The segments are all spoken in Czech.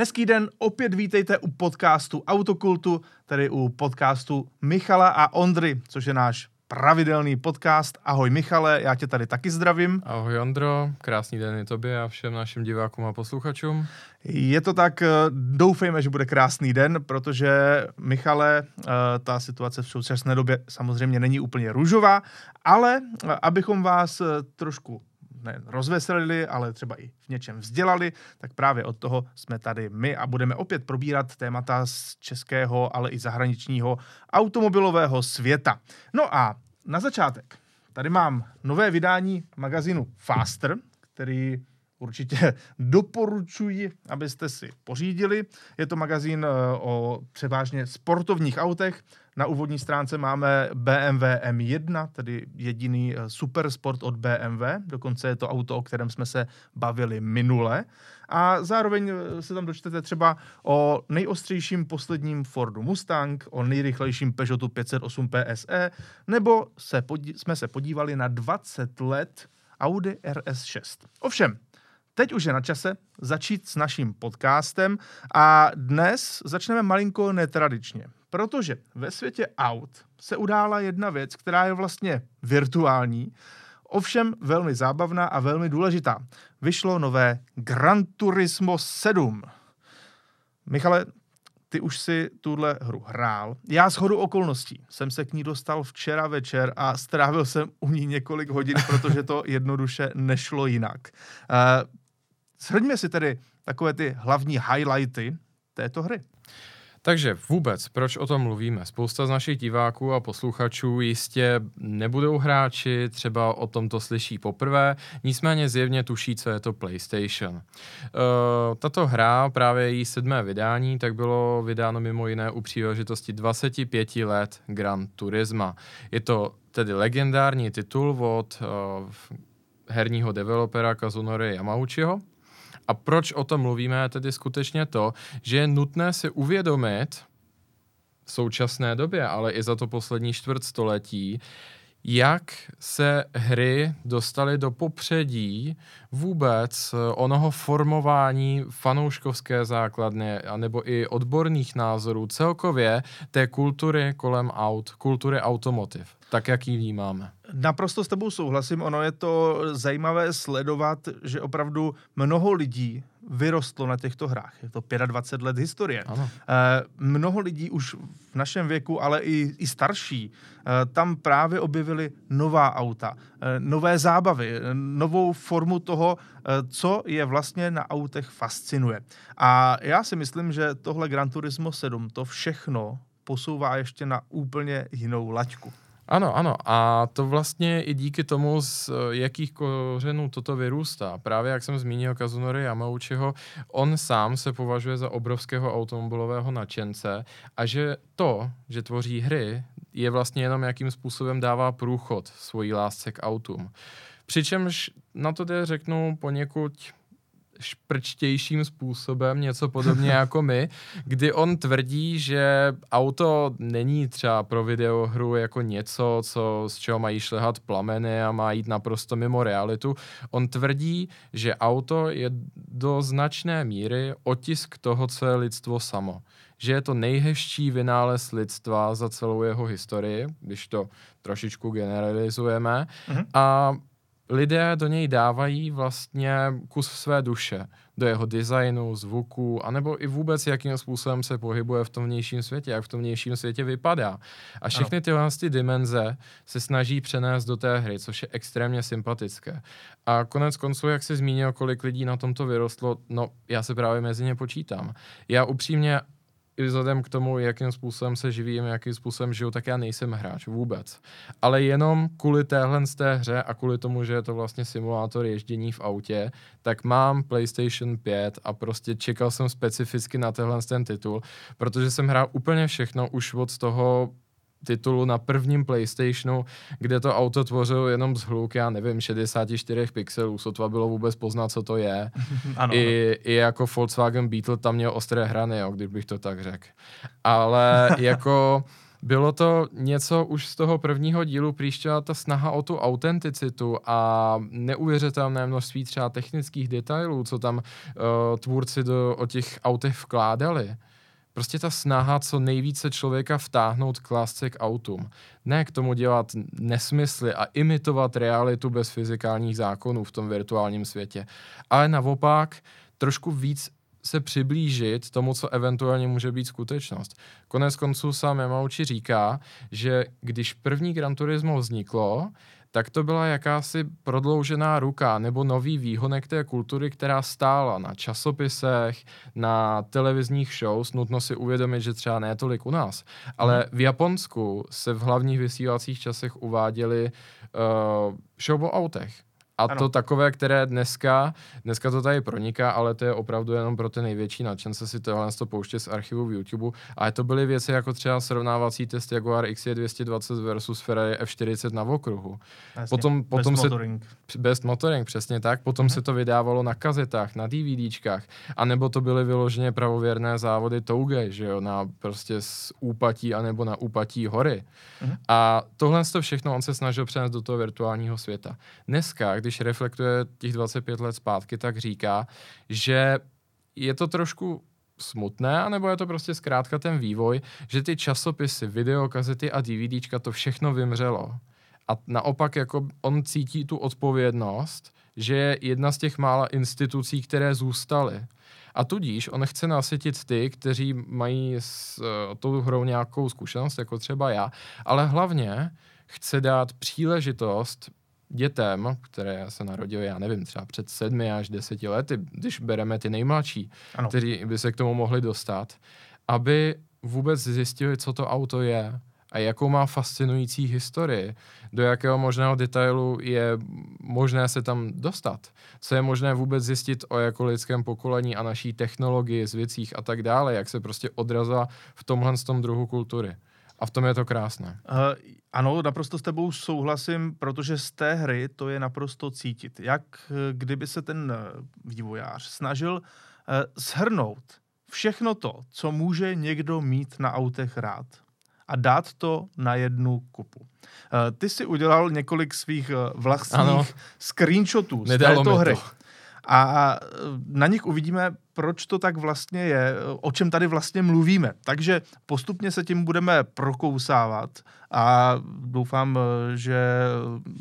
Hezký den, opět vítejte u podcastu Autokultu, tedy u podcastu Michala a Ondry, což je náš pravidelný podcast. Ahoj Michale, já tě tady taky zdravím. Ahoj Ondro, krásný den i tobě a všem našim divákům a posluchačům. Je to tak, eh, doufejme, že bude krásný den, protože Michale, eh, ta situace v současné době samozřejmě není úplně růžová, ale eh, abychom vás trošku ne rozveselili, ale třeba i v něčem vzdělali, tak právě od toho jsme tady my a budeme opět probírat témata z českého, ale i zahraničního automobilového světa. No a na začátek, tady mám nové vydání magazínu Faster, který určitě doporučuji, abyste si pořídili. Je to magazín eh, o převážně sportovních autech. Na úvodní stránce máme BMW M1, tedy jediný eh, supersport od BMW. Dokonce je to auto, o kterém jsme se bavili minule. A zároveň eh, se tam dočtete třeba o nejostřejším posledním Fordu Mustang, o nejrychlejším Peugeotu 508 PSE, nebo se podí- jsme se podívali na 20 let Audi RS6. Ovšem, Teď už je na čase začít s naším podcastem a dnes začneme malinko netradičně, protože ve světě aut se udála jedna věc, která je vlastně virtuální, ovšem velmi zábavná a velmi důležitá. Vyšlo nové Gran Turismo 7. Michale, ty už si tuhle hru hrál. Já z hodu okolností jsem se k ní dostal včera večer a strávil jsem u ní několik hodin, protože to jednoduše nešlo jinak. Uh, Shrňme si tedy takové ty hlavní highlighty této hry. Takže vůbec, proč o tom mluvíme? Spousta z našich diváků a posluchačů jistě nebudou hráči, třeba o tom to slyší poprvé, nicméně zjevně tuší, co je to PlayStation. Uh, tato hra, právě její sedmé vydání, tak bylo vydáno mimo jiné u příležitosti 25 let Gran Turisma. Je to tedy legendární titul od uh, herního developera Kazunori Yamauchiho, a proč o tom mluvíme, tedy skutečně to, že je nutné si uvědomit v současné době, ale i za to poslední čtvrtstoletí, jak se hry dostaly do popředí vůbec eh, onoho formování fanouškovské základny, anebo i odborných názorů celkově té kultury kolem aut, kultury automotiv, tak jak ji vnímáme. Naprosto s tebou souhlasím, ono je to zajímavé sledovat, že opravdu mnoho lidí vyrostlo na těchto hrách. Je to 25 let historie. Ano. E, mnoho lidí už v našem věku, ale i, i starší, e, tam právě objevili nová auta, e, nové zábavy, novou formu toho, e, co je vlastně na autech fascinuje. A já si myslím, že tohle Gran Turismo 7 to všechno posouvá ještě na úplně jinou laťku. Ano, ano. A to vlastně i díky tomu, z jakých kořenů toto vyrůstá. Právě jak jsem zmínil Kazunori Yamauchiho, on sám se považuje za obrovského automobilového nadšence a že to, že tvoří hry, je vlastně jenom jakým způsobem dává průchod svojí lásce k autům. Přičemž na to jde řeknu poněkud šprčtějším způsobem, něco podobně jako my, kdy on tvrdí, že auto není třeba pro videohru jako něco, co, z čeho mají šlehat plameny a má jít naprosto mimo realitu. On tvrdí, že auto je do značné míry otisk toho, co je lidstvo samo že je to nejhezčí vynález lidstva za celou jeho historii, když to trošičku generalizujeme. Mm-hmm. A lidé do něj dávají vlastně kus své duše, do jeho designu, zvuku, anebo i vůbec, jakým způsobem se pohybuje v tom vnějším světě, jak v tom vnějším světě vypadá. A všechny tyhle ty dimenze se snaží přenést do té hry, což je extrémně sympatické. A konec konců, jak jsi zmínil, kolik lidí na tomto vyrostlo, no já se právě mezi ně počítám. Já upřímně i vzhledem k tomu, jakým způsobem se živím, jakým způsobem žiju, tak já nejsem hráč vůbec. Ale jenom kvůli téhle z té hře a kvůli tomu, že je to vlastně simulátor ježdění v autě, tak mám PlayStation 5 a prostě čekal jsem specificky na tenhle ten titul, protože jsem hrál úplně všechno už od toho titulu na prvním PlayStationu, kde to auto tvořilo jenom z hluk, já nevím, 64 pixelů, sotva bylo vůbec poznat, co to je. ano, I, I jako Volkswagen Beetle tam měl ostré hrany, jo, když bych to tak řekl. Ale jako bylo to něco už z toho prvního dílu příštěla ta snaha o tu autenticitu a neuvěřitelné množství třeba technických detailů, co tam uh, tvůrci do, o těch autech vkládali. Prostě ta snaha co nejvíce člověka vtáhnout k lásce k autům. Ne k tomu dělat nesmysly a imitovat realitu bez fyzikálních zákonů v tom virtuálním světě. Ale naopak trošku víc se přiblížit tomu, co eventuálně může být skutečnost. Konec konců sám Yamauchi říká, že když první Gran Turismo vzniklo, tak to byla jakási prodloužená ruka nebo nový výhonek té kultury, která stála na časopisech, na televizních shows. Nutno si uvědomit, že třeba ne tolik u nás, ale mhm. v Japonsku se v hlavních vysílacích časech uváděly uh, show o autech a ano. to takové, které dneska, dneska to tady proniká, ale to je opravdu jenom pro ty největší nadšence si tohle to pouště z archivu v YouTube. A to byly věci jako třeba srovnávací test Jaguar XJ220 versus Ferrari F40 na okruhu. Jasně. Potom, potom best se, motoring. Best motoring, přesně tak. Potom mm-hmm. se to vydávalo na kazetách, na DVDčkách. A nebo to byly vyloženě pravověrné závody Touge, že jo, na prostě z úpatí anebo na úpatí hory. Mm-hmm. A tohle to všechno on se snažil přenést do toho virtuálního světa. Dneska, když když reflektuje těch 25 let zpátky, tak říká, že je to trošku smutné, anebo je to prostě zkrátka ten vývoj, že ty časopisy, videokazety a DVDčka to všechno vymřelo. A naopak jako on cítí tu odpovědnost, že je jedna z těch mála institucí, které zůstaly. A tudíž on chce nasytit ty, kteří mají s uh, tou hrou nějakou zkušenost, jako třeba já, ale hlavně chce dát příležitost dětem, které se narodily, já nevím, třeba před sedmi až deseti lety, když bereme ty nejmladší, ano. kteří by se k tomu mohli dostat, aby vůbec zjistili, co to auto je a jakou má fascinující historii, do jakého možného detailu je možné se tam dostat, co je možné vůbec zjistit o jako lidském pokolení a naší technologii, věcích a tak dále, jak se prostě odrazila v tomhle tom druhu kultury. A v tom je to krásné. Uh, ano, naprosto s tebou souhlasím, protože z té hry to je naprosto cítit. Jak eh, kdyby se ten eh, vývojář snažil uh, shrnout všechno to, co může někdo mít na autech rád a dát to na jednu kupu. Uh, ty si udělal několik svých uh, vlastních ano. screenshotů z Nedalo této hry. To. A na nich uvidíme, proč to tak vlastně je, o čem tady vlastně mluvíme. Takže postupně se tím budeme prokousávat a doufám, že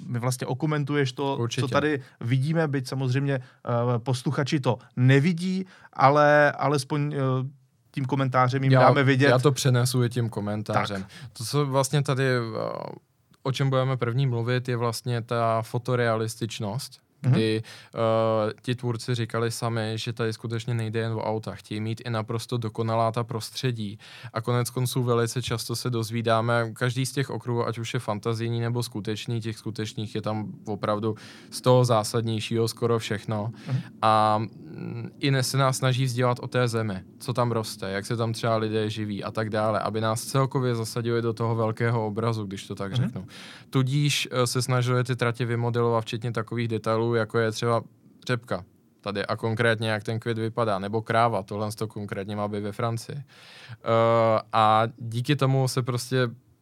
mi vlastně okomentuješ to, Určitě. co tady vidíme, byť samozřejmě eh, posluchači to nevidí, ale alespoň eh, tím komentářem jim já, dáme vidět. Já to přenesu i tím komentářem. Tak. To, co vlastně tady, eh, o čem budeme první mluvit, je vlastně ta fotorealističnost. Kdy mm-hmm. uh, ti tvůrci říkali sami, že tady skutečně nejde jen o auta, chtějí mít i naprosto dokonalá ta prostředí. A konec konců velice často se dozvídáme, každý z těch okruhů, ať už je fantazijní nebo skutečný, těch skutečných je tam opravdu z toho zásadnějšího skoro všechno. Mm-hmm. A mm, i se nás snaží vzdělat o té zemi, co tam roste, jak se tam třeba lidé živí a tak dále, aby nás celkově zasadili do toho velkého obrazu, když to tak mm-hmm. řeknu. Tudíž uh, se snažili ty tratě vymodelovat, včetně takových detailů, jako je třeba řepka tady a konkrétně, jak ten květ vypadá, nebo kráva, tohle to konkrétně má být ve Francii. Uh, a díky tomu se prostě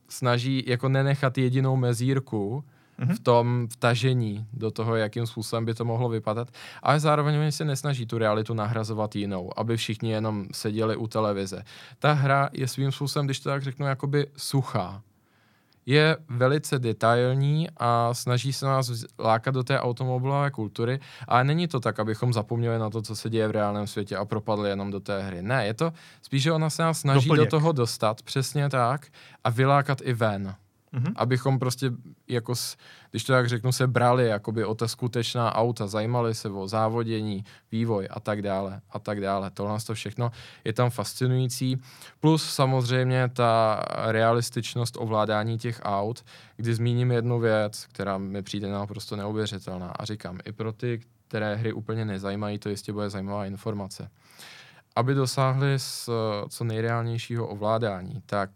snaží jako nenechat jedinou mezírku mm-hmm. v tom vtažení do toho, jakým způsobem by to mohlo vypadat, ale zároveň oni se nesnaží tu realitu nahrazovat jinou, aby všichni jenom seděli u televize. Ta hra je svým způsobem, když to tak řeknu, jakoby suchá je velice detailní a snaží se nás lákat do té automobilové kultury, ale není to tak, abychom zapomněli na to, co se děje v reálném světě a propadli jenom do té hry. Ne, je to spíš, že ona se nás snaží Doplněk. do toho dostat, přesně tak, a vylákat i ven. Mm-hmm. Abychom prostě, jako, když to tak řeknu, se brali jakoby o ta skutečná auta, zajímali se o závodění, vývoj a tak dále a tak dále. Tohle to všechno je tam fascinující. Plus samozřejmě ta realističnost ovládání těch aut, kdy zmíním jednu věc, která mi přijde naprosto neuvěřitelná a říkám, i pro ty, které hry úplně nezajímají, to jistě bude zajímavá informace. Aby dosáhli z co nejreálnějšího ovládání, tak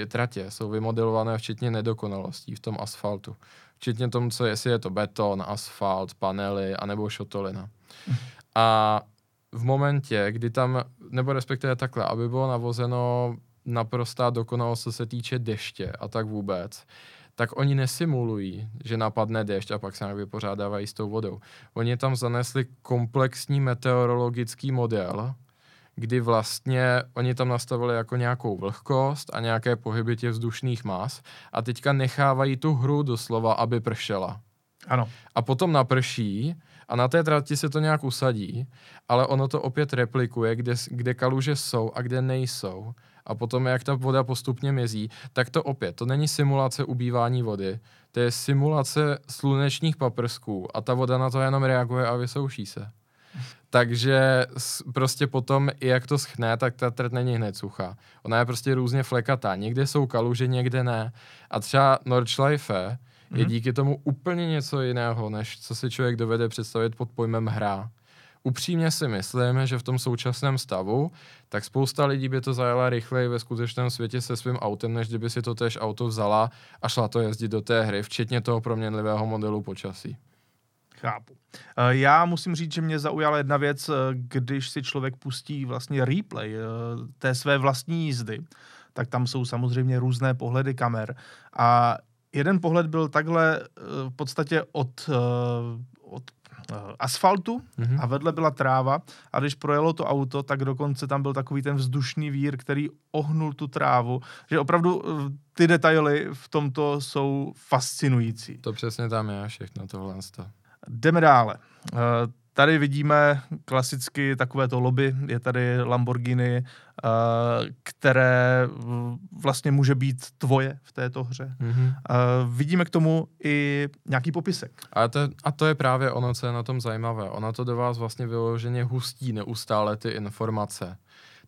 ty tratě jsou vymodelované včetně nedokonalostí v tom asfaltu. Včetně tomu, co jestli je to beton, asfalt, panely, anebo šotolina. A v momentě, kdy tam, nebo respektive takhle, aby bylo navozeno naprostá dokonalost, co se týče deště a tak vůbec, tak oni nesimulují, že napadne déšť a pak se nějak vypořádávají s tou vodou. Oni tam zanesli komplexní meteorologický model, kdy vlastně oni tam nastavili jako nějakou vlhkost a nějaké pohyby těch vzdušných mas a teďka nechávají tu hru doslova, aby pršela. Ano. A potom naprší a na té trati se to nějak usadí, ale ono to opět replikuje, kde, kde kaluže jsou a kde nejsou. A potom, jak ta voda postupně mizí, tak to opět, to není simulace ubývání vody, to je simulace slunečních paprsků a ta voda na to jenom reaguje a vysouší se. Takže prostě potom, i jak to schne, tak ta trať není hned suchá. Ona je prostě různě flekatá. Někde jsou kaluže, někde ne. A třeba Nordschleife je mm-hmm. díky tomu úplně něco jiného, než co si člověk dovede představit pod pojmem hra. Upřímně si myslím, že v tom současném stavu, tak spousta lidí by to zajela rychleji ve skutečném světě se svým autem, než kdyby si to tež auto vzala a šla to jezdit do té hry, včetně toho proměnlivého modelu počasí. Chápu. Eh, já musím říct, že mě zaujala jedna věc, eh, když si člověk pustí vlastně replay eh, té své vlastní jízdy, tak tam jsou samozřejmě různé pohledy kamer a jeden pohled byl takhle v podstatě od, od asfaltu mm-hmm. a vedle byla tráva a když projelo to auto, tak dokonce tam byl takový ten vzdušný vír, který ohnul tu trávu, že opravdu ty detaily v tomto jsou fascinující. To přesně tam je všechno tohle. Jdeme dále. Eh, tady vidíme klasicky takovéto lobby, je tady Lamborghini, eh, které vlastně může být tvoje v této hře. Mm-hmm. Vidíme k tomu i nějaký popisek. A to, a to je právě ono, co je na tom zajímavé. Ona to do vás vlastně vyloženě hustí neustále ty informace.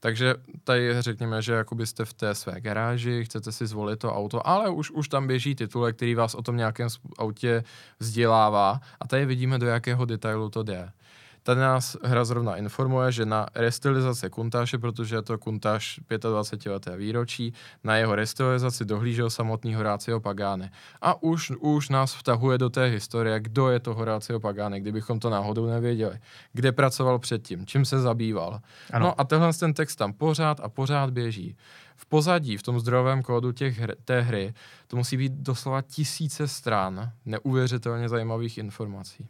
Takže tady řekněme, že jako byste v té své garáži, chcete si zvolit to auto, ale už, už tam běží titulek, který vás o tom nějakém autě vzdělává a tady vidíme, do jakého detailu to jde. Tady nás hra zrovna informuje, že na restylizace Kuntáše, protože je to Kuntáš 25. leté výročí, na jeho restylizaci dohlížel samotný Horácio Pagány. A už, už nás vtahuje do té historie, kdo je to Horácio Pagány, kdybychom to náhodou nevěděli. Kde pracoval předtím, čím se zabýval. Ano. No a tenhle ten text tam pořád a pořád běží. V pozadí, v tom zdrojovém kódu těch hr, té hry, to musí být doslova tisíce stran neuvěřitelně zajímavých informací.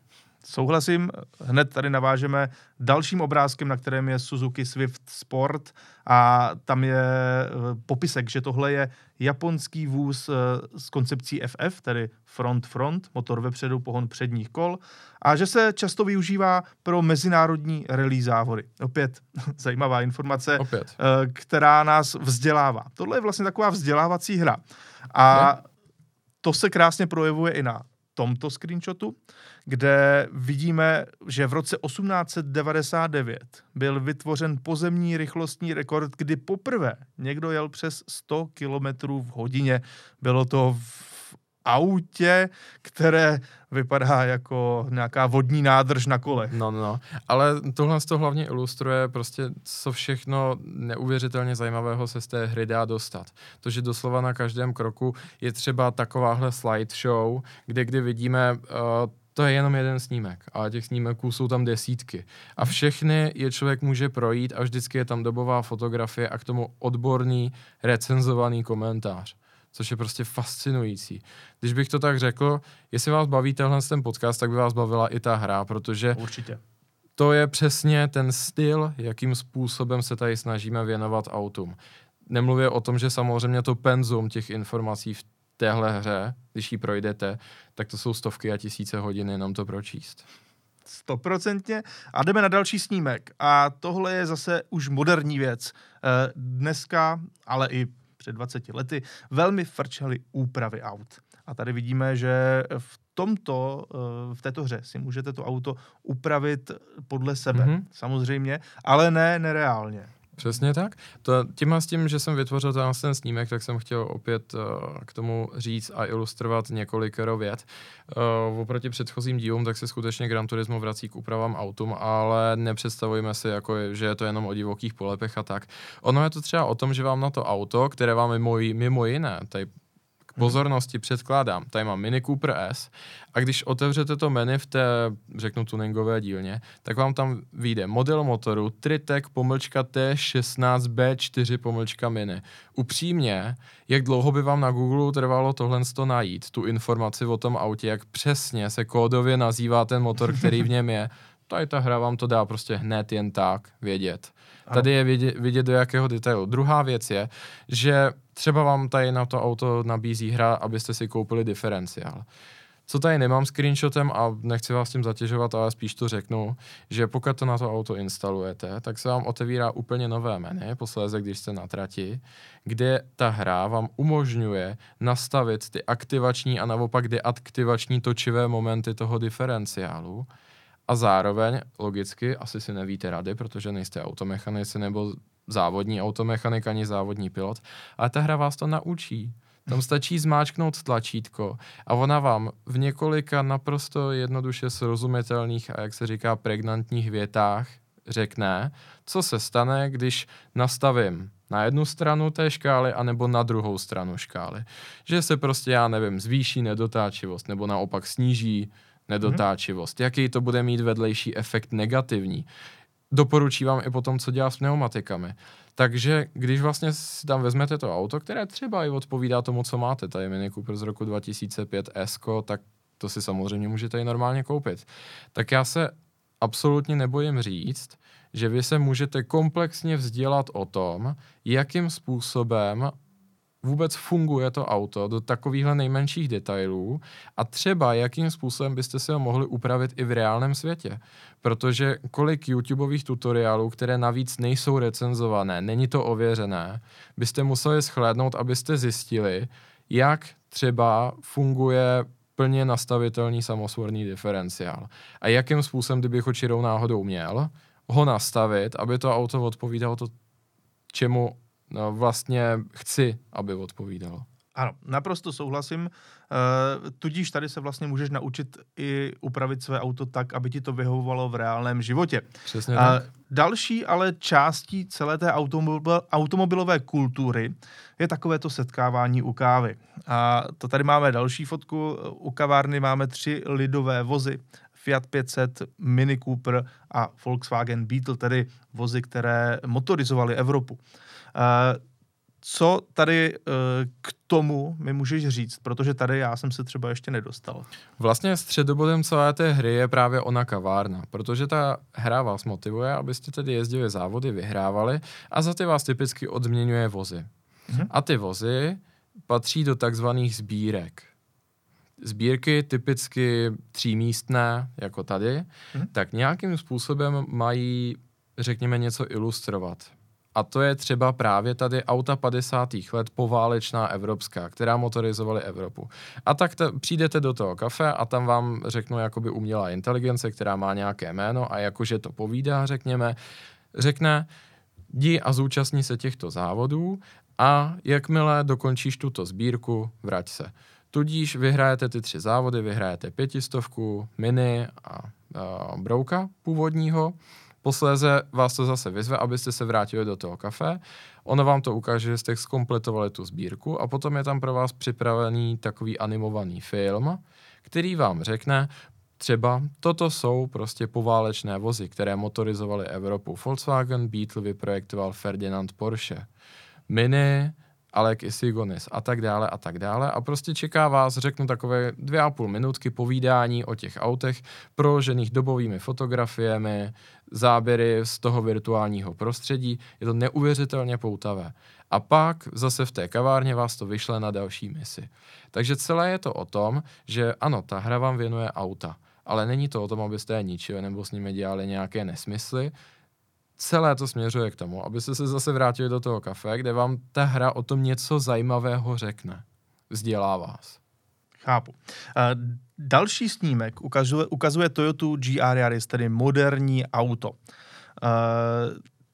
Souhlasím, hned tady navážeme dalším obrázkem, na kterém je Suzuki Swift Sport a tam je eh, popisek, že tohle je japonský vůz eh, s koncepcí FF, tedy front-front, motor vepředu, pohon předních kol a že se často využívá pro mezinárodní rally závody. Opět zajímavá informace, Opět. Eh, která nás vzdělává. Tohle je vlastně taková vzdělávací hra a ne? to se krásně projevuje i na tomto screenshotu, kde vidíme, že v roce 1899 byl vytvořen pozemní rychlostní rekord, kdy poprvé někdo jel přes 100 km v hodině. Bylo to v autě, které vypadá jako nějaká vodní nádrž na kole. No, no, no. Ale tohle to hlavně ilustruje prostě, co všechno neuvěřitelně zajímavého se z té hry dá dostat. To, že doslova na každém kroku je třeba takováhle slideshow, kde kdy vidíme uh, to je jenom jeden snímek, ale těch snímeků jsou tam desítky. A všechny je člověk může projít a vždycky je tam dobová fotografie a k tomu odborný recenzovaný komentář což je prostě fascinující. Když bych to tak řekl, jestli vás baví tenhle ten podcast, tak by vás bavila i ta hra, protože Určitě. to je přesně ten styl, jakým způsobem se tady snažíme věnovat autům. Nemluvě o tom, že samozřejmě to penzum těch informací v téhle hře, když ji projdete, tak to jsou stovky a tisíce hodin jenom to pročíst. Stoprocentně. A jdeme na další snímek. A tohle je zase už moderní věc. Eh, dneska, ale i před 20 lety, velmi frčely úpravy aut. A tady vidíme, že v tomto, eh, v této hře si můžete to auto upravit podle sebe, mm-hmm. samozřejmě, ale ne nereálně. Přesně tak. To, tím a s tím, že jsem vytvořil ten, snímek, tak jsem chtěl opět uh, k tomu říct a ilustrovat několik věd. Uh, oproti předchozím dílům, tak se skutečně Gran Turismo vrací k úpravám autům, ale nepředstavujeme si, jako, že je to jenom o divokých polepech a tak. Ono je to třeba o tom, že vám na to auto, které vám mimo, mimo jiné, tady pozornosti předkládám. Tady mám Mini Cooper S a když otevřete to menu v té, řeknu, tuningové dílně, tak vám tam vyjde model motoru Tritec pomlčka T16B4 pomlčka Mini. Upřímně, jak dlouho by vám na Google trvalo tohle to najít, tu informaci o tom autě, jak přesně se kódově nazývá ten motor, který v něm je, tady ta hra vám to dá prostě hned jen tak vědět. Tady je vidět, vidět do jakého detailu. Druhá věc je, že třeba vám tady na to auto nabízí hra, abyste si koupili diferenciál. Co tady nemám screenshotem a nechci vás tím zatěžovat, ale spíš to řeknu, že pokud to na to auto instalujete, tak se vám otevírá úplně nové menu, posléze, když jste na trati, kde ta hra vám umožňuje nastavit ty aktivační a naopak deaktivační točivé momenty toho diferenciálu a zároveň, logicky, asi si nevíte rady, protože nejste automechanici nebo závodní automechanik ani závodní pilot, ale ta hra vás to naučí. Tam stačí zmáčknout tlačítko a ona vám v několika naprosto jednoduše srozumitelných a jak se říká pregnantních větách řekne, co se stane, když nastavím na jednu stranu té škály anebo na druhou stranu škály. Že se prostě, já nevím, zvýší nedotáčivost nebo naopak sníží nedotáčivost, mm-hmm. jaký to bude mít vedlejší efekt negativní. Doporučí vám i potom, co dělá s pneumatikami. Takže když vlastně si tam vezmete to auto, které třeba i odpovídá tomu, co máte, tady Mini Cooper z roku 2005 S, tak to si samozřejmě můžete i normálně koupit. Tak já se absolutně nebojím říct, že vy se můžete komplexně vzdělat o tom, jakým způsobem vůbec funguje to auto do takovýchhle nejmenších detailů a třeba jakým způsobem byste si ho mohli upravit i v reálném světě. Protože kolik YouTubeových tutoriálů, které navíc nejsou recenzované, není to ověřené, byste museli schlédnout, abyste zjistili, jak třeba funguje plně nastavitelný samosvorný diferenciál. A jakým způsobem, kdybych ho čirou náhodou měl, ho nastavit, aby to auto odpovídalo to, čemu vlastně chci, aby odpovídalo. Ano, naprosto souhlasím. Uh, tudíž tady se vlastně můžeš naučit i upravit své auto tak, aby ti to vyhovovalo v reálném životě. Přesně uh, tak. Další ale částí celé té automobil, automobilové kultury je takovéto setkávání u kávy. A to tady máme další fotku. U kavárny máme tři lidové vozy. Fiat 500, Mini Cooper a Volkswagen Beetle, tedy vozy, které motorizovaly Evropu. Eh, co tady eh, k tomu mi můžeš říct, protože tady já jsem se třeba ještě nedostal. Vlastně středobodem celé té hry je právě ona kavárna, protože ta hra vás motivuje, abyste tedy jezdili závody, vyhrávali a za ty vás typicky odměňuje vozy. Mhm. A ty vozy patří do takzvaných sbírek. Sbírky typicky třímístné, jako tady, mhm. tak nějakým způsobem mají, řekněme, něco ilustrovat. A to je třeba právě tady auta 50. let poválečná evropská, která motorizovaly Evropu. A tak t- přijdete do toho kafe a tam vám řeknu jakoby umělá inteligence, která má nějaké jméno a jakože to povídá, řekněme, řekne, jdi a zúčastní se těchto závodů a jakmile dokončíš tuto sbírku, vrať se. Tudíž vyhrajete ty tři závody, vyhrajete pětistovku, mini a, a brouka původního Posléze vás to zase vyzve, abyste se vrátili do toho kafe. Ono vám to ukáže, že jste zkompletovali tu sbírku a potom je tam pro vás připravený takový animovaný film, který vám řekne, Třeba toto jsou prostě poválečné vozy, které motorizovaly Evropu. Volkswagen Beetle vyprojektoval Ferdinand Porsche. Mini Alek Isigonis a tak dále a tak dále. A prostě čeká vás, řeknu takové dvě a půl minutky povídání o těch autech, proložených dobovými fotografiemi, záběry z toho virtuálního prostředí. Je to neuvěřitelně poutavé. A pak zase v té kavárně vás to vyšle na další misi. Takže celé je to o tom, že ano, ta hra vám věnuje auta, ale není to o tom, abyste je ničili nebo s nimi dělali nějaké nesmysly, celé to směřuje k tomu, abyste se zase vrátili do toho kafe, kde vám ta hra o tom něco zajímavého řekne. Vzdělá vás. Chápu. Uh, další snímek ukazuje, ukazuje Toyota GR Yaris, tedy moderní auto. Uh,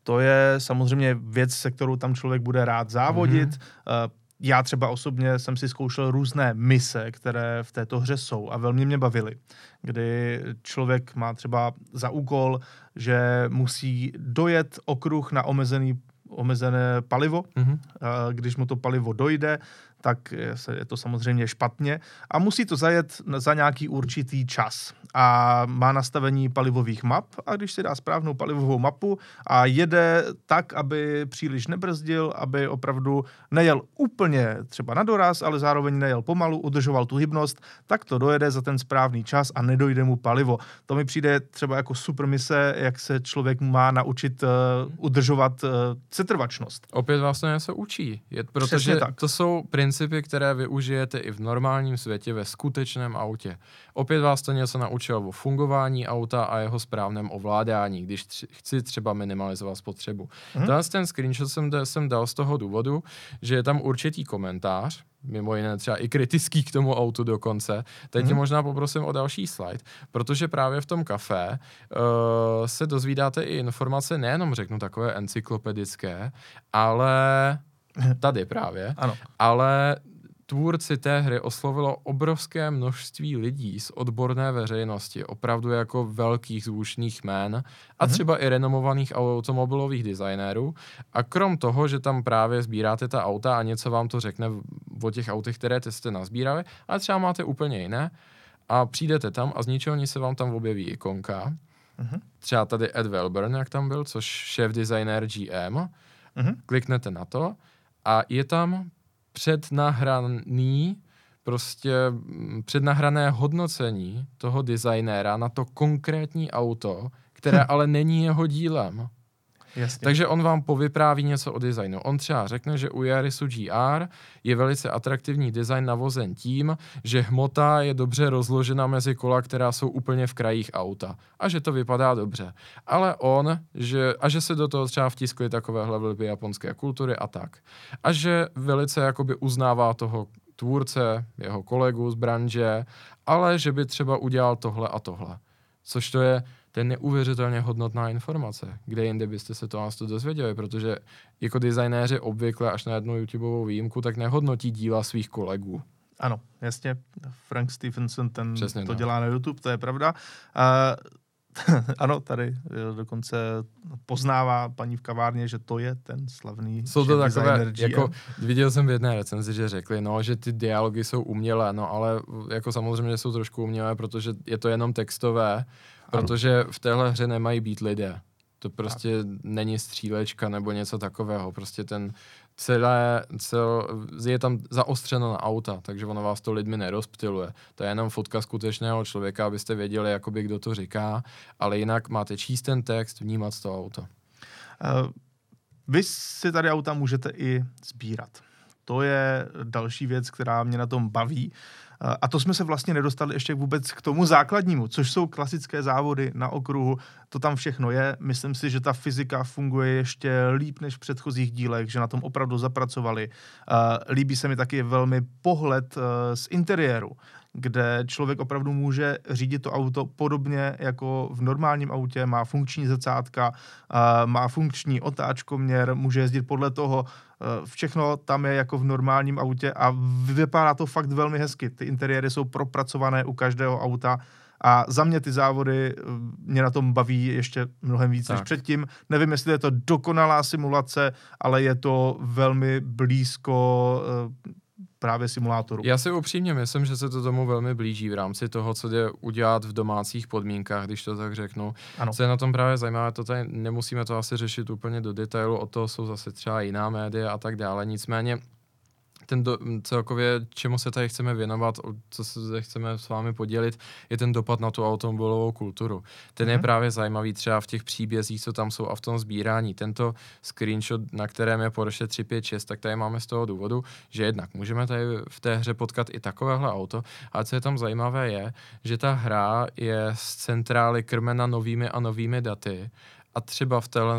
to je samozřejmě věc, se kterou tam člověk bude rád závodit. Mm-hmm. Uh, já třeba osobně jsem si zkoušel různé mise, které v této hře jsou a velmi mě bavily. Kdy člověk má třeba za úkol, že musí dojet okruh na omezený, omezené palivo. Mm-hmm. Když mu to palivo dojde, tak je, je to samozřejmě špatně a musí to zajet za nějaký určitý čas a má nastavení palivových map a když si dá správnou palivovou mapu a jede tak, aby příliš nebrzdil, aby opravdu nejel úplně třeba na doraz, ale zároveň nejel pomalu, udržoval tu hybnost, tak to dojede za ten správný čas a nedojde mu palivo. To mi přijde třeba jako super mise, jak se člověk má naučit uh, udržovat uh, setrvačnost. Opět vás to něco učí, je, protože tak. to jsou principy, které využijete i v normálním světě ve skutečném autě. Opět vás to něco naučilo o fungování auta a jeho správném ovládání, když tři, chci třeba minimalizovat spotřebu. Hmm. Tenhle ten screenshot jsem, jsem dal z toho důvodu, že je tam určitý komentář, mimo jiné třeba i kritický k tomu autu dokonce. Teď hmm. možná poprosím o další slide, protože právě v tom kafe uh, se dozvídáte i informace, nejenom řeknu takové encyklopedické, ale tady právě, ano. ale tvůrci té hry oslovilo obrovské množství lidí z odborné veřejnosti, opravdu jako velkých zvučných jmén a mhm. třeba i renomovaných automobilových designérů. A krom toho, že tam právě sbíráte ta auta a něco vám to řekne o těch autech, které jste nazbírali, ale třeba máte úplně jiné a přijdete tam a z ničeho nic se vám tam objeví ikonka. Uh-huh. Třeba tady Ed Welburn, jak tam byl, což šéf designer GM. Uh-huh. Kliknete na to a je tam přednahraný prostě mm, přednahrané hodnocení toho designéra na to konkrétní auto, které hm. ale není jeho dílem. Jasně. Takže on vám povypráví něco o designu. On třeba řekne, že u Yarisu GR je velice atraktivní design navozen tím, že hmota je dobře rozložena mezi kola, která jsou úplně v krajích auta. A že to vypadá dobře. Ale on, že, a že se do toho třeba vtiskly takovéhle vlivy japonské kultury a tak. A že velice jakoby uznává toho tvůrce, jeho kolegu z branže, ale že by třeba udělal tohle a tohle. Což to je to je neuvěřitelně hodnotná informace. Kde jinde byste se to to dozvěděli, protože jako designéři obvykle až na jednu YouTubeovou výjimku, tak nehodnotí díla svých kolegů. Ano, jasně. Frank Stevenson ten Přesně to no. dělá na YouTube, to je pravda. Uh, ano, tady dokonce poznává paní v kavárně, že to je ten slavný Jsou to takové, jako viděl jsem v jedné recenzi, že řekli, no, že ty dialogy jsou umělé, no, ale jako samozřejmě jsou trošku umělé, protože je to jenom textové, Protože v téhle hře nemají být lidé. To prostě tak. není střílečka nebo něco takového. Prostě ten celé, cel, je tam zaostřeno na auta, takže ono vás to lidmi nerozptiluje. To je jenom fotka skutečného člověka, abyste věděli, jakoby kdo to říká, ale jinak máte číst ten text, vnímat to auto. Uh, vy si tady auta můžete i sbírat. To je další věc, která mě na tom baví. A to jsme se vlastně nedostali ještě vůbec k tomu základnímu, což jsou klasické závody na okruhu. To tam všechno je. Myslím si, že ta fyzika funguje ještě líp než v předchozích dílech, že na tom opravdu zapracovali. Líbí se mi taky velmi pohled e, z interiéru kde člověk opravdu může řídit to auto podobně jako v normálním autě, má funkční zrcátka, má funkční otáčkoměr, může jezdit podle toho, e, všechno tam je jako v normálním autě a vypadá to fakt velmi hezky. Ty interiéry jsou propracované u každého auta a za mě ty závody e, mě na tom baví ještě mnohem víc tak. než předtím. Nevím, jestli je to dokonalá simulace, ale je to velmi blízko právě simulátoru. Já si upřímně myslím, že se to tomu velmi blíží v rámci toho, co jde udělat v domácích podmínkách, když to tak řeknu. Ano. Co je na tom právě zajímavé, to tady nemusíme to asi řešit úplně do detailu, o toho jsou zase třeba jiná média a tak dále. Nicméně ten do, celkově, čemu se tady chceme věnovat, co se chceme s vámi podělit, je ten dopad na tu automobilovou kulturu. Ten mm-hmm. je mhm. právě zajímavý třeba v těch příbězích, co tam jsou a v tom sbírání. Tento screenshot, na kterém je Porsche 356, tak tady máme z toho důvodu, že jednak můžeme tady v té hře potkat i takovéhle auto, ale co je tam zajímavé je, že ta hra je z centrály krmena novými a novými daty a třeba v téhle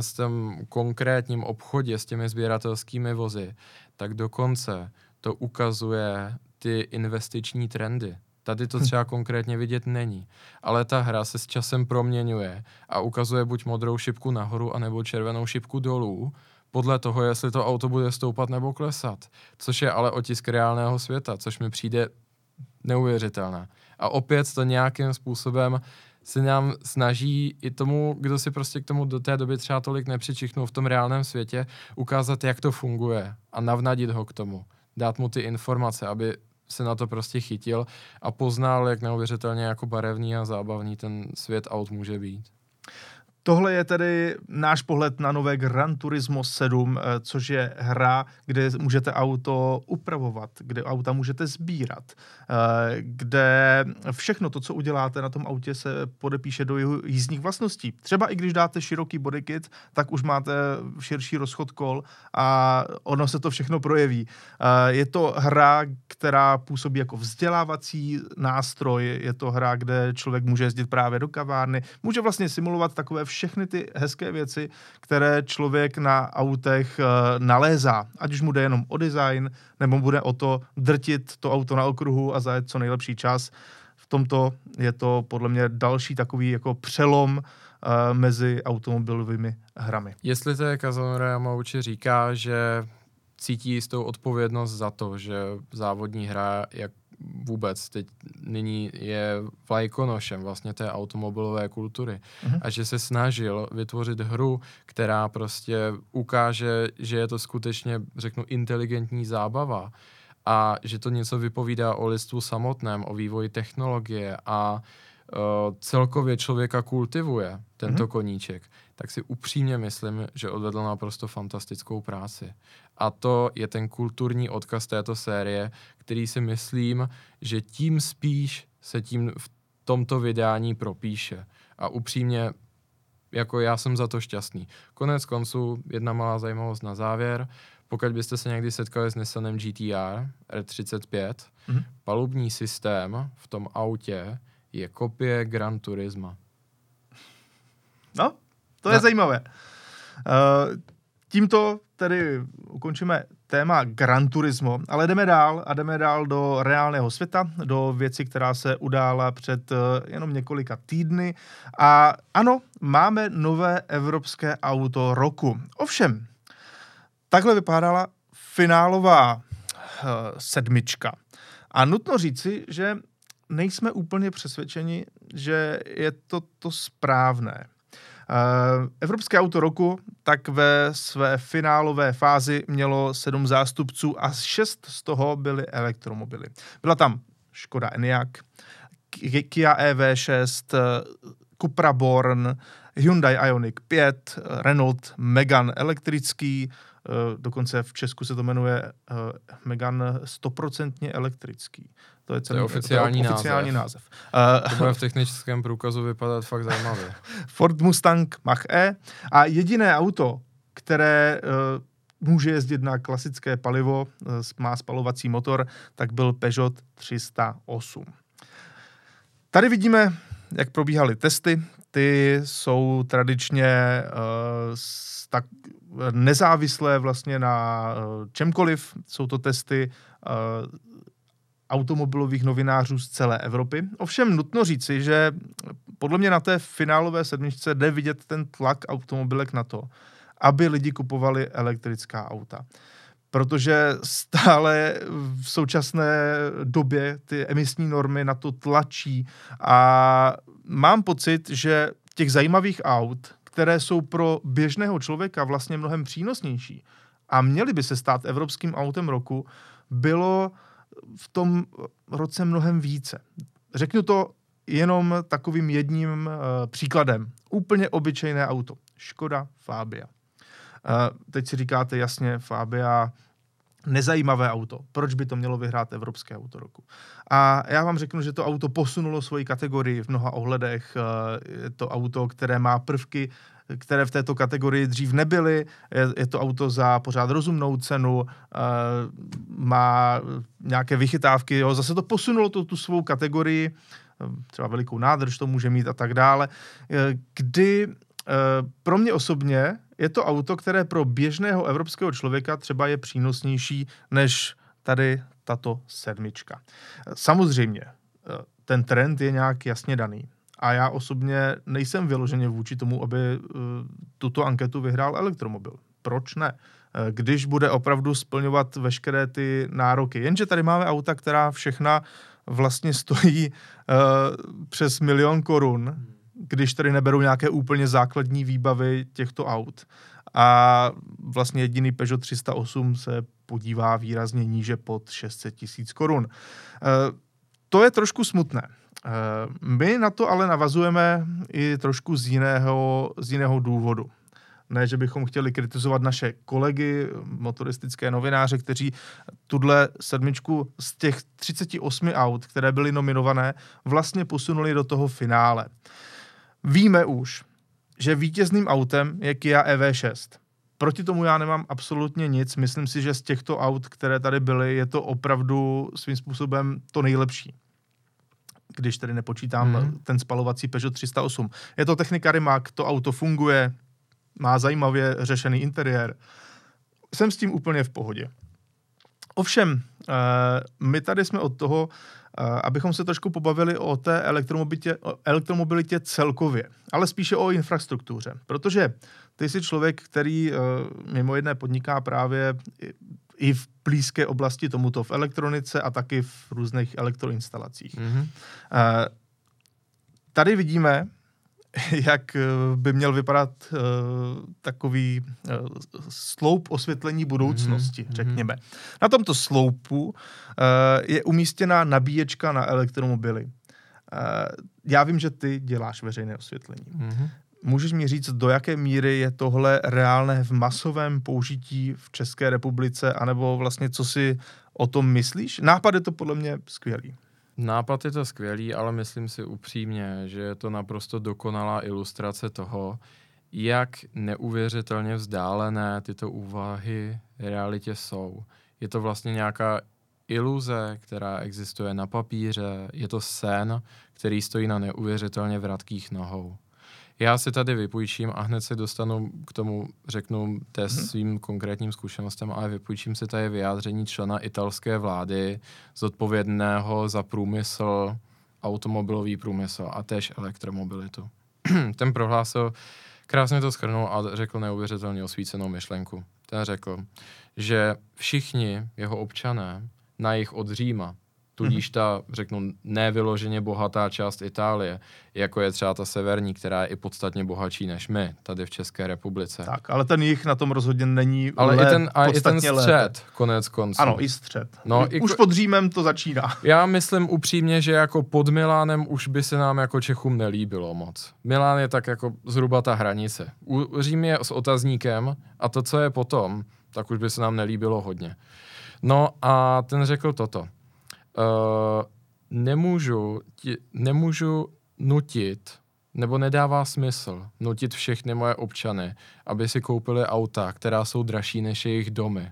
konkrétním obchodě s těmi sběratelskými vozy tak dokonce to ukazuje ty investiční trendy. Tady to hm. třeba konkrétně vidět není, ale ta hra se s časem proměňuje a ukazuje buď modrou šipku nahoru, anebo červenou šipku dolů, podle toho, jestli to auto bude stoupat nebo klesat. Což je ale otisk reálného světa, což mi přijde neuvěřitelné. A opět to nějakým způsobem se nám snaží i tomu, kdo si prostě k tomu do té doby třeba tolik nepřičichnul v tom reálném světě, ukázat, jak to funguje a navnadit ho k tomu. dát mu ty informace, aby se na to prostě chytil a poznal, jak neuvěřitelně jako barevný a zábavný ten svět aut může být. Tohle je tedy náš pohled na nové Gran Turismo 7, eh, což je hra, kde můžete auto upravovat, kde auta můžete sbírat, eh, kde všechno to, co uděláte na tom autě, se podepíše do jeho jízdních vlastností. Třeba i když dáte široký bodykit, tak už máte širší rozchod kol a ono se to všechno projeví. Eh, je to hra, která působí jako vzdělávací nástroj, je to hra, kde člověk může jezdit právě do kavárny, může vlastně simulovat takové všechny ty hezké věci, které člověk na autech uh, nalézá. Ať už mu jde jenom o design, nebo bude o to drtit to auto na okruhu a zajet co nejlepší čas. V tomto je to podle mě další takový jako přelom uh, mezi automobilovými hrami. Jestli to je Kazunori Yamauchi říká, že cítí jistou odpovědnost za to, že závodní hra, jak vůbec teď nyní je vlajkonošem vlastně té automobilové kultury mm-hmm. a že se snažil vytvořit hru, která prostě ukáže, že je to skutečně, řeknu, inteligentní zábava a že to něco vypovídá o listu samotném, o vývoji technologie a uh, celkově člověka kultivuje tento mm-hmm. koníček, tak si upřímně myslím, že odvedl naprosto fantastickou práci. A to je ten kulturní odkaz této série, který si myslím, že tím spíš se tím v tomto vydání propíše. A upřímně, jako já jsem za to šťastný. Konec konců, jedna malá zajímavost na závěr. Pokud byste se někdy setkali s Nissanem GTR R35, mm-hmm. palubní systém v tom autě je kopie Gran Turisma. No, to je no. zajímavé. Uh, tímto tedy ukončíme téma Gran Turismo, ale jdeme dál a jdeme dál do reálného světa, do věci, která se udála před uh, jenom několika týdny. A ano, máme nové evropské auto roku. Ovšem, takhle vypadala finálová uh, sedmička. A nutno říci, že nejsme úplně přesvědčeni, že je to to správné. Eh, Evropské auto roku tak ve své finálové fázi mělo sedm zástupců a šest z toho byly elektromobily. Byla tam Škoda Enyaq, Kia EV6, Cupra Born, Hyundai Ioniq 5, Renault Megane elektrický, dokonce v Česku se to jmenuje eh, Megane stoprocentně elektrický. To je, celý, to je oficiální, to je oficiální název. název. To bude v technickém průkazu vypadat fakt zajímavě. Ford Mustang Mach-E a jediné auto, které uh, může jezdit na klasické palivo, má spalovací motor, tak byl Peugeot 308. Tady vidíme, jak probíhaly testy. Ty jsou tradičně uh, tak nezávislé vlastně na uh, čemkoliv. Jsou to testy uh, automobilových novinářů z celé Evropy. Ovšem nutno říci, že podle mě na té finálové sedmičce jde vidět ten tlak automobilek na to, aby lidi kupovali elektrická auta. Protože stále v současné době ty emisní normy na to tlačí a mám pocit, že těch zajímavých aut, které jsou pro běžného člověka vlastně mnohem přínosnější a měly by se stát evropským autem roku, bylo v tom roce mnohem více. Řeknu to jenom takovým jedním uh, příkladem. Úplně obyčejné auto. Škoda Fabia. Uh, teď si říkáte jasně, Fabia nezajímavé auto. Proč by to mělo vyhrát Evropské auto roku? A já vám řeknu, že to auto posunulo svoji kategorii v mnoha ohledech. Uh, je to auto, které má prvky které v této kategorii dřív nebyly. Je, to auto za pořád rozumnou cenu, uh, má nějaké vychytávky, jo. zase to posunulo to, tu svou kategorii, eh, třeba velikou nádrž to může mít a tak dále, eh, kdy pro mě osobně je to auto, které pro běžného evropského člověka třeba je přínosnější než tady tato sedmička. Samozřejmě, ten trend je nějak jasně daný. A já osobně nejsem vyloženě vůči tomu, aby uh, tuto anketu vyhrál elektromobil. Proč ne? Uh, když bude opravdu splňovat veškeré ty nároky. Jenže tady máme auta, která všechna vlastně stojí uh, přes milion korun, když tady neberou nějaké úplně základní výbavy těchto aut. A vlastně jediný Peugeot 308 se podívá výrazně níže pod 600 tisíc korun. To je trošku smutné. My na to ale navazujeme i trošku z jiného, z jiného důvodu. Ne, že bychom chtěli kritizovat naše kolegy, motoristické novináře, kteří tuhle sedmičku z těch 38 aut, které byly nominované, vlastně posunuli do toho finále. Víme už, že vítězným autem je Kia EV6. Proti tomu já nemám absolutně nic. Myslím si, že z těchto aut, které tady byly, je to opravdu svým způsobem to nejlepší když tedy nepočítám mm. ten spalovací Peugeot 308. Je to technika Rimac, to auto funguje, má zajímavě řešený interiér. Jsem s tím úplně v pohodě. Ovšem, my tady jsme od toho, eh, abychom se trošku pobavili o té elektromobilitě, o elektromobilitě celkově, ale spíše o infrastruktuře, protože ty jsi člověk, který eh, mimo jedné podniká právě i v blízké oblasti tomuto, v elektronice a taky v různých elektroinstalacích. Mm-hmm. Tady vidíme, jak eh, by měl vypadat uh, takový uh, sloup osvětlení budoucnosti, mm-hmm. řekněme. Na tomto sloupu uh, je umístěna nabíječka na elektromobily. Uh, já vím, že ty děláš veřejné osvětlení. Mm-hmm. Můžeš mi říct, do jaké míry je tohle reálné v masovém použití v České republice, anebo vlastně co si o tom myslíš? Nápad je to podle mě skvělý. Nápad je to skvělý, ale myslím si upřímně, že je to naprosto dokonalá ilustrace toho, jak neuvěřitelně vzdálené tyto úvahy realitě jsou. Je to vlastně nějaká iluze, která existuje na papíře, je to sen, který stojí na neuvěřitelně vratkých nohou. Já si tady vypůjčím a hned se dostanu k tomu, řeknu té hmm. svým konkrétním zkušenostem, ale vypůjčím si tady vyjádření člena italské vlády, zodpovědného za průmysl, automobilový průmysl a též elektromobilitu. Ten prohlásil, krásně to schrnul a řekl neuvěřitelně osvícenou myšlenku. Ten řekl, že všichni jeho občané na jich od Říma tudíž ta, řeknu, nevyloženě bohatá část Itálie, jako je třeba ta severní, která je i podstatně bohatší než my, tady v České republice. Tak, ale ten jich na tom rozhodně není Ale let, i ten, a i ten střed, lépe. konec konců. Ano, i střed. No, už i, pod Římem to začíná. Já myslím upřímně, že jako pod Milánem už by se nám jako Čechům nelíbilo moc. Milán je tak jako zhruba ta hranice. U Řím je s otazníkem a to, co je potom, tak už by se nám nelíbilo hodně. No a ten řekl toto uh, nemůžu, ti, nemůžu nutit, nebo nedává smysl nutit všechny moje občany, aby si koupili auta, která jsou dražší než jejich domy.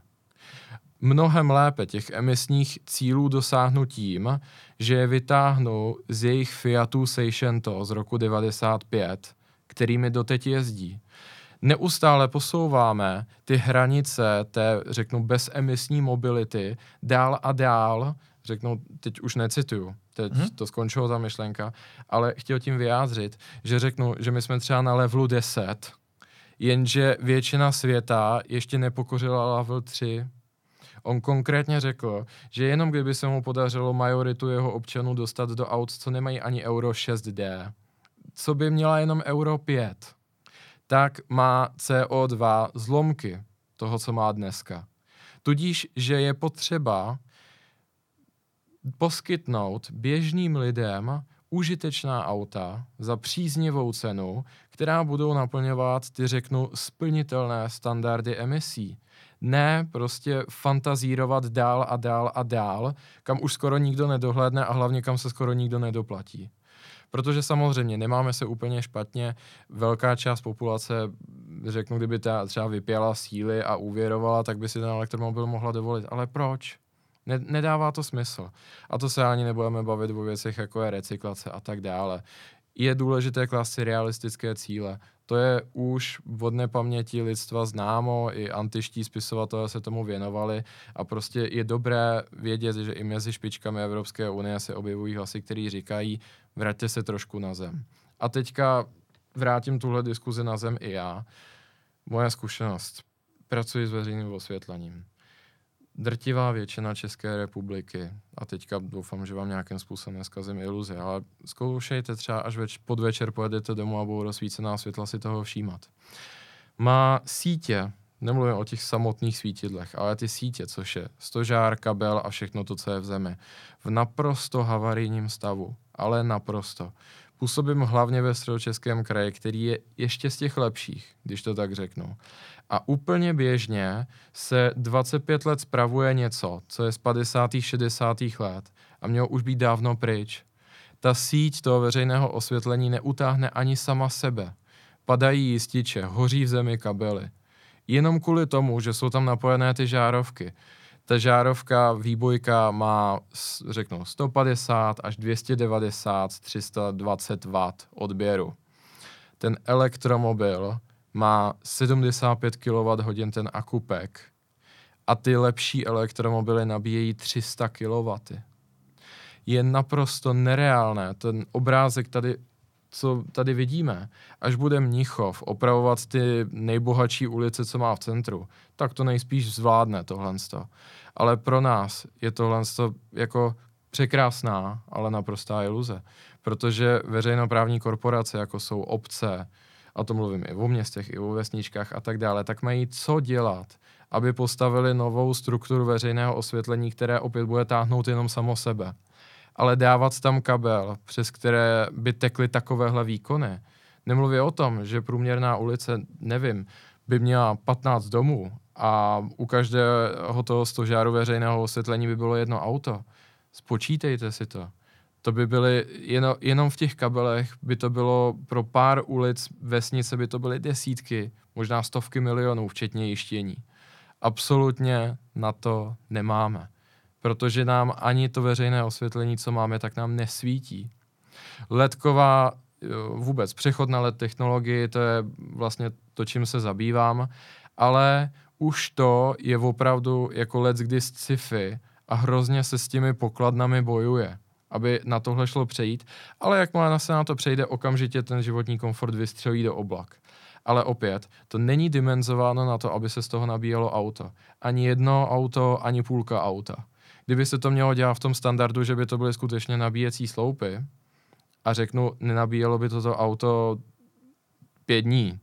Mnohem lépe těch emisních cílů dosáhnu tím, že je vytáhnu z jejich Fiatů Seicento z roku 95, kterými doteď jezdí. Neustále posouváme ty hranice té, řeknu, bezemisní mobility dál a dál, řeknou, teď už necituju, teď hmm. to skončilo ta myšlenka, ale chtěl tím vyjádřit, že řeknu, že my jsme třeba na levelu 10, jenže většina světa ještě nepokořila level 3. On konkrétně řekl, že jenom kdyby se mu podařilo majoritu jeho občanů dostat do aut, co nemají ani Euro 6D, co by měla jenom Euro 5, tak má CO2 zlomky toho, co má dneska. Tudíž, že je potřeba poskytnout běžným lidem užitečná auta za příznivou cenu, která budou naplňovat ty, řeknu, splnitelné standardy emisí. Ne prostě fantazírovat dál a dál a dál, kam už skoro nikdo nedohledne a hlavně kam se skoro nikdo nedoplatí. Protože samozřejmě nemáme se úplně špatně, velká část populace, řeknu, kdyby ta třeba vypěla síly a uvěrovala, tak by si ten elektromobil mohla dovolit. Ale proč? Ne, nedává to smysl. A to se ani nebudeme bavit o věcech, jako je recyklace a tak dále. Je důležité klást si realistické cíle. To je už od nepaměti lidstva známo, i antiští spisovatelé se tomu věnovali a prostě je dobré vědět, že i mezi špičkami Evropské unie se objevují hlasy, které říkají, vraťte se trošku na zem. A teďka vrátím tuhle diskuzi na zem i já. Moje zkušenost. Pracuji s veřejným osvětlením drtivá většina České republiky, a teďka doufám, že vám nějakým způsobem neskazím iluzi, ale zkoušejte třeba, až več, podvečer pojedete domů a budou rozsvícená světla si toho všímat. Má sítě Nemluvím o těch samotných svítidlech, ale ty sítě, což je stožár, kabel a všechno to, co je v zemi. V naprosto havarijním stavu, ale naprosto. Působím hlavně ve středočeském kraji, který je ještě z těch lepších, když to tak řeknu. A úplně běžně se 25 let spravuje něco, co je z 50. 60. let a mělo už být dávno pryč. Ta síť toho veřejného osvětlení neutáhne ani sama sebe. Padají jističe, hoří v zemi kabely. Jenom kvůli tomu, že jsou tam napojené ty žárovky. Ta žárovka, výbojka má, řeknu, 150 až 290, 320 W odběru. Ten elektromobil má 75 kWh ten akupek a ty lepší elektromobily nabíjejí 300 kW. Je naprosto nereálné. Ten obrázek tady, co tady vidíme, až bude Mnichov opravovat ty nejbohatší ulice, co má v centru, tak to nejspíš zvládne tohle. Ale pro nás je tohle jako překrásná, ale naprostá iluze. Protože veřejnoprávní korporace, jako jsou obce, a to mluvím i o městech, i o vesničkách a tak dále, tak mají co dělat, aby postavili novou strukturu veřejného osvětlení, které opět bude táhnout jenom samo sebe. Ale dávat tam kabel, přes které by tekly takovéhle výkony, nemluvě o tom, že průměrná ulice, nevím, by měla 15 domů a u každého toho stožáru veřejného osvětlení by bylo jedno auto. Spočítejte si to to by byly, jenom, jenom v těch kabelech by to bylo pro pár ulic vesnice by to byly desítky, možná stovky milionů, včetně jištění. Absolutně na to nemáme, protože nám ani to veřejné osvětlení, co máme, tak nám nesvítí. Ledková vůbec přechod na LED technologii, to je vlastně to, čím se zabývám, ale už to je opravdu jako let kdy sci-fi a hrozně se s těmi pokladnami bojuje aby na tohle šlo přejít, ale jakmile se na to přejde, okamžitě ten životní komfort vystřelí do oblak. Ale opět, to není dimenzováno na to, aby se z toho nabíjelo auto. Ani jedno auto, ani půlka auta. Kdyby se to mělo dělat v tom standardu, že by to byly skutečně nabíjecí sloupy, a řeknu, nenabíjelo by toto auto pět dní,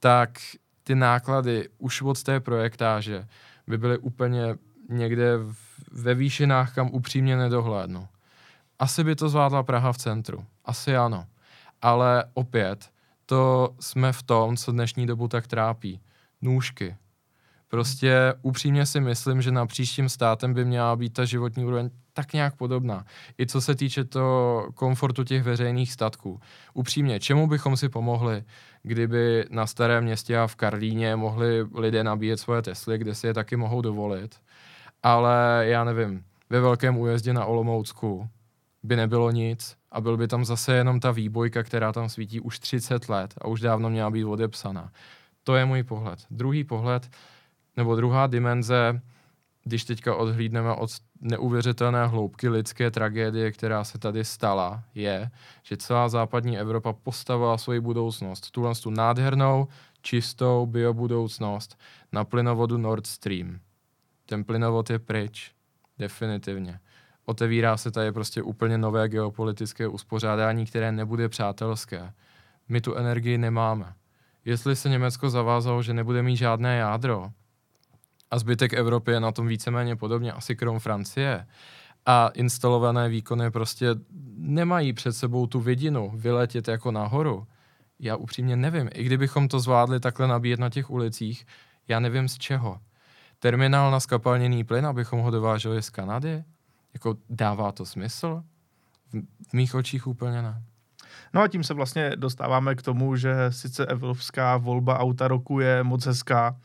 tak ty náklady už od té projektáže by byly úplně někde ve výšinách, kam upřímně nedohlédnu. Asi by to zvládla Praha v centru. Asi ano. Ale opět, to jsme v tom, co dnešní dobu tak trápí. Nůžky. Prostě upřímně si myslím, že na příštím státem by měla být ta životní úroveň tak nějak podobná. I co se týče to komfortu těch veřejných statků. Upřímně, čemu bychom si pomohli, kdyby na Starém městě a v Karlíně mohli lidé nabíjet svoje Tesly, kde si je taky mohou dovolit. Ale já nevím, ve velkém újezdě na Olomoucku by nebylo nic a byl by tam zase jenom ta výbojka, která tam svítí už 30 let a už dávno měla být odepsaná. To je můj pohled. Druhý pohled, nebo druhá dimenze, když teďka odhlídneme od neuvěřitelné hloubky lidské tragédie, která se tady stala, je, že celá západní Evropa postavila svoji budoucnost, tuhle tu nádhernou, čistou biobudoucnost na plynovodu Nord Stream. Ten plynovod je pryč, definitivně otevírá se tady prostě úplně nové geopolitické uspořádání, které nebude přátelské. My tu energii nemáme. Jestli se Německo zavázalo, že nebude mít žádné jádro, a zbytek Evropy je na tom víceméně podobně, asi krom Francie, a instalované výkony prostě nemají před sebou tu vidinu vyletět jako nahoru. Já upřímně nevím. I kdybychom to zvládli takhle nabíjet na těch ulicích, já nevím z čeho. Terminál na skapalněný plyn, abychom ho dováželi z Kanady? Jako dává to smysl? V, mých očích úplně ne. No a tím se vlastně dostáváme k tomu, že sice evropská volba auta roku je moc hezká,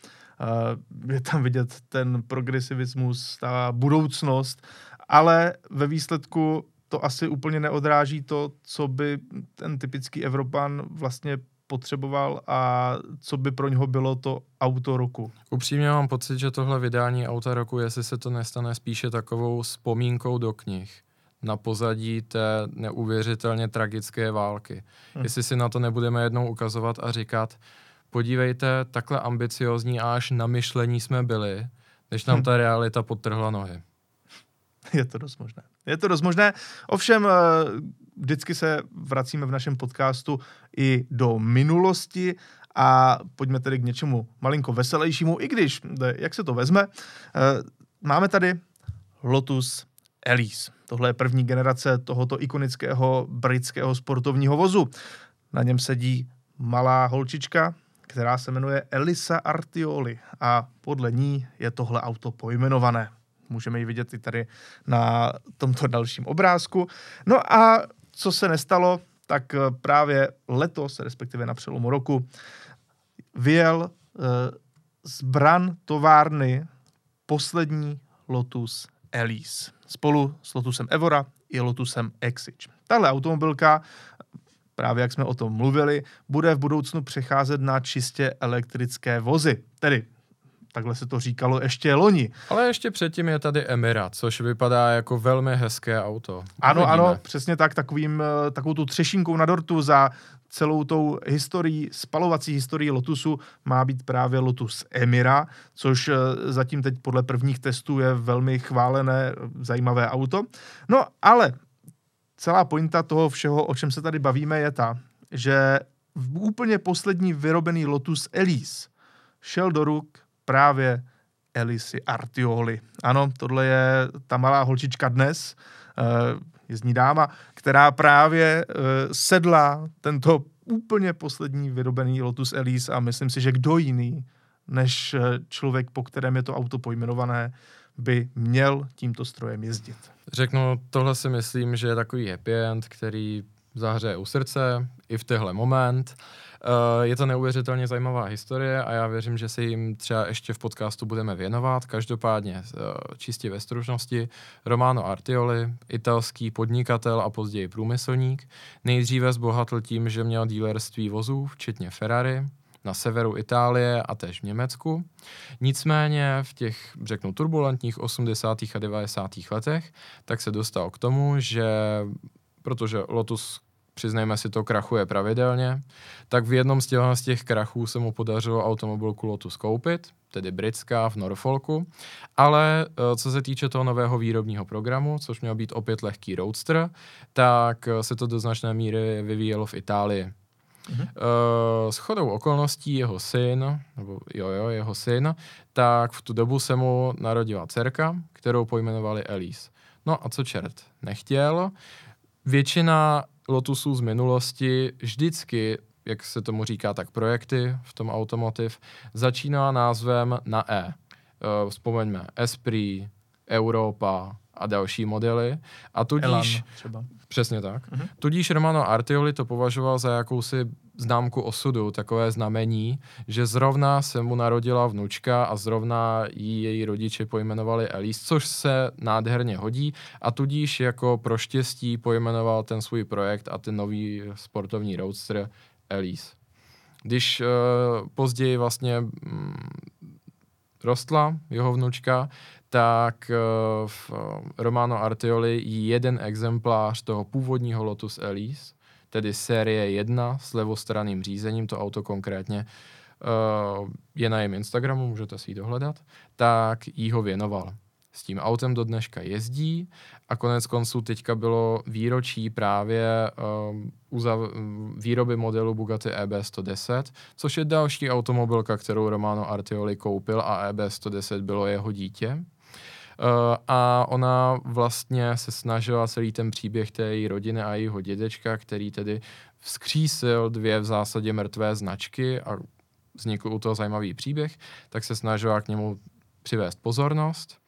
je tam vidět ten progresivismus, ta budoucnost, ale ve výsledku to asi úplně neodráží to, co by ten typický Evropan vlastně potřeboval a co by pro něho bylo to auto roku. Upřímně mám pocit, že tohle vydání auta roku, jestli se to nestane spíše takovou vzpomínkou do knih na pozadí té neuvěřitelně tragické války. Hmm. Jestli si na to nebudeme jednou ukazovat a říkat, podívejte, takhle ambiciozní a až na myšlení jsme byli, než nám hmm. ta realita podtrhla nohy. Je to dost možné. Je to dost možné. Ovšem, eh, vždycky se vracíme v našem podcastu i do minulosti A pojďme tedy k něčemu malinko veselějšímu, i když, jak se to vezme, máme tady Lotus Elise. Tohle je první generace tohoto ikonického britského sportovního vozu. Na něm sedí malá holčička, která se jmenuje Elisa Artioli a podle ní je tohle auto pojmenované. Můžeme ji vidět i tady na tomto dalším obrázku. No a co se nestalo, tak eh, právě letos, respektive na přelomu roku, vyjel e, z bran továrny poslední Lotus Elise spolu s Lotusem Evora i Lotusem Exige. Tahle automobilka právě jak jsme o tom mluvili, bude v budoucnu přecházet na čistě elektrické vozy. Tedy takhle se to říkalo ještě loni. Ale ještě předtím je tady Emira, což vypadá jako velmi hezké auto. Ano, Uvidíme. ano, přesně tak, takovým, eh, takovou tu třešínkou na dortu za celou tou historií, spalovací historií Lotusu má být právě Lotus Emira, což eh, zatím teď podle prvních testů je velmi chválené, zajímavé auto. No ale celá pointa toho všeho, o čem se tady bavíme, je ta, že v úplně poslední vyrobený Lotus Elise šel do ruk právě Elisi Artioli. Ano, tohle je ta malá holčička dnes, uh, ní dáma, která právě uh, sedla tento úplně poslední vyrobený Lotus Elise a myslím si, že kdo jiný než eh, člověk, po kterém je to auto pojmenované, by měl tímto strojem jezdit. Řeknu, tohle si myslím, že je takový happy end, který zahřeje u srdce i v tehle moment. Uh, je to neuvěřitelně zajímavá historie a já věřím, že se jim třeba ještě v podcastu budeme věnovat. Každopádně uh, čistě ve stručnosti Romano Artioli, italský podnikatel a později průmyslník, nejdříve zbohatl tím, že měl dílerství vozů, včetně Ferrari, na severu Itálie a též v Německu. Nicméně v těch, řeknu, turbulentních 80. a 90. letech, tak se dostal k tomu, že protože Lotus přiznejme si to, krachuje pravidelně, tak v jednom z těch, z těch krachů se mu podařilo automobilku Lotus koupit, tedy britská v Norfolku, ale eh, co se týče toho nového výrobního programu, což měl být opět lehký roadster, tak eh, se to do značné míry vyvíjelo v Itálii. Uh, s chodou okolností jeho syn, nebo jo, jo, jeho syn, tak v tu dobu se mu narodila dcerka, kterou pojmenovali Elise. No a co čert nechtěl, většina Lotusů z minulosti vždycky, jak se tomu říká, tak projekty v tom automotiv, začíná názvem na E. Uh, vzpomeňme Esprit, Europa a další modely. A tudíž... Elan třeba. Přesně tak. Uh-huh. Tudíž Romano Artioli to považoval za jakousi známku osudu, takové znamení, že zrovna se mu narodila vnučka a zrovna jí její rodiče pojmenovali Elise, což se nádherně hodí a tudíž jako pro štěstí pojmenoval ten svůj projekt a ten nový sportovní roadster Elise. Když uh, později vlastně mm, rostla jeho vnučka, tak uh, v Romano Artioli jeden exemplář toho původního Lotus Elise tedy série 1 s levostranným řízením, to auto konkrétně uh, je na jejím Instagramu, můžete si ji dohledat, tak jí ho věnoval. S tím autem do dneška jezdí a konec konců teďka bylo výročí právě uzav, výroby modelu Bugatti EB110, což je další automobilka, kterou Romano Artioli koupil a EB110 bylo jeho dítě. Uh, a ona vlastně se snažila celý ten příběh té její rodiny a jejího dědečka, který tedy vzkřísil dvě v zásadě mrtvé značky a vznikl u toho zajímavý příběh, tak se snažila k němu přivést pozornost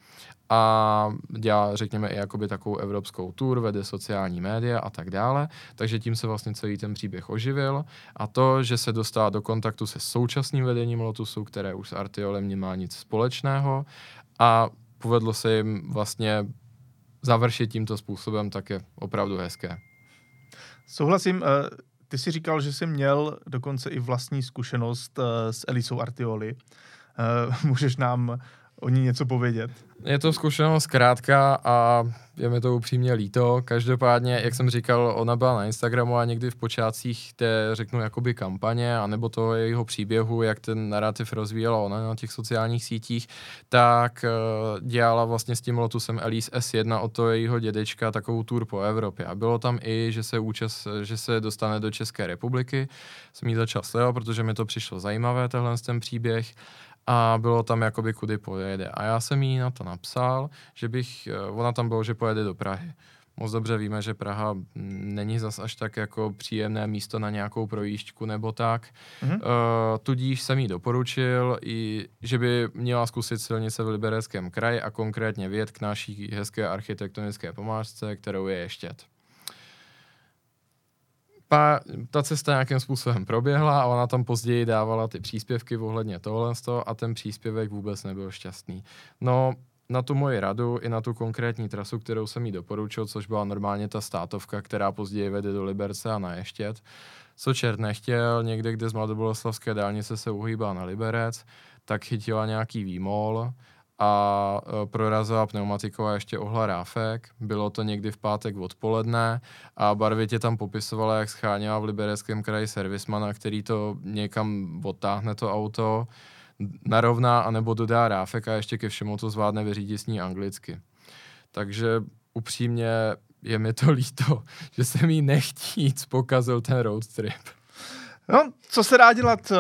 a dělá, řekněme, i jakoby takovou evropskou tour, vede sociální média a tak dále, takže tím se vlastně celý ten příběh oživil. A to, že se dostala do kontaktu se současným vedením Lotusu, které už s Artiolem nemá nic společného. A povedlo se jim vlastně završit tímto způsobem, tak je opravdu hezké. Souhlasím. Eh, ty si říkal, že jsi měl dokonce i vlastní zkušenost eh, s Elisou Artioli. Eh, můžeš nám o ní něco povědět? Je to zkušenost zkrátka a je mi to upřímně líto. Každopádně, jak jsem říkal, ona byla na Instagramu a někdy v počátcích té, řeknu, jakoby kampaně, anebo toho jejího příběhu, jak ten narrativ rozvíjela ona na těch sociálních sítích, tak uh, dělala vlastně s tím Lotusem Elise S1 od toho jejího dědečka takovou tour po Evropě. A bylo tam i, že se, účast, že se dostane do České republiky. Jsem jí začal sledovat, protože mi to přišlo zajímavé, tenhle ten příběh a bylo tam jakoby kudy pojede. A já jsem jí na to napsal, že bych, eh, ona tam bylo, že pojede do Prahy. Moc dobře víme, že Praha není zas až tak jako příjemné místo na nějakou projížďku nebo tak. Mm-hmm. Uh, tudíž jsem jí doporučil, i, že by měla zkusit silnice v Libereckém kraji a konkrétně věd k naší hezké architektonické pomážce, kterou je Ještět pa, ta cesta nějakým způsobem proběhla a ona tam později dávala ty příspěvky ohledně tohle a ten příspěvek vůbec nebyl šťastný. No, na tu moji radu i na tu konkrétní trasu, kterou jsem jí doporučil, což byla normálně ta státovka, která později vede do Liberce a na Ještět, co čert nechtěl, někde, kde z Mladoboleslavské dálnice se uhýbá na Liberec, tak chytila nějaký výmol, a e, prorazila pneumatiková ještě ohla ráfek. Bylo to někdy v pátek odpoledne a barvitě tam popisovala, jak scháněla v libereckém kraji servismana, který to někam odtáhne to auto, narovná anebo dodá ráfek a ještě ke všemu to zvládne vyřídit s ní anglicky. Takže upřímně je mi to líto, že se mi nechtít pokazil ten road trip. No, co se dá dělat?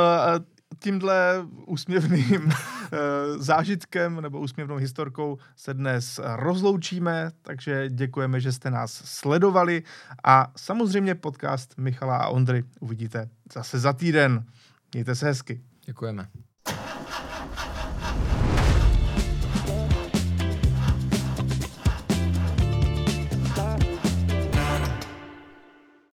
Tímhle úsměvným eh, zážitkem nebo úsměvnou historkou se dnes rozloučíme, takže děkujeme, že jste nás sledovali a samozřejmě podcast Michala a Ondry uvidíte zase za týden. Mějte se hezky. Děkujeme.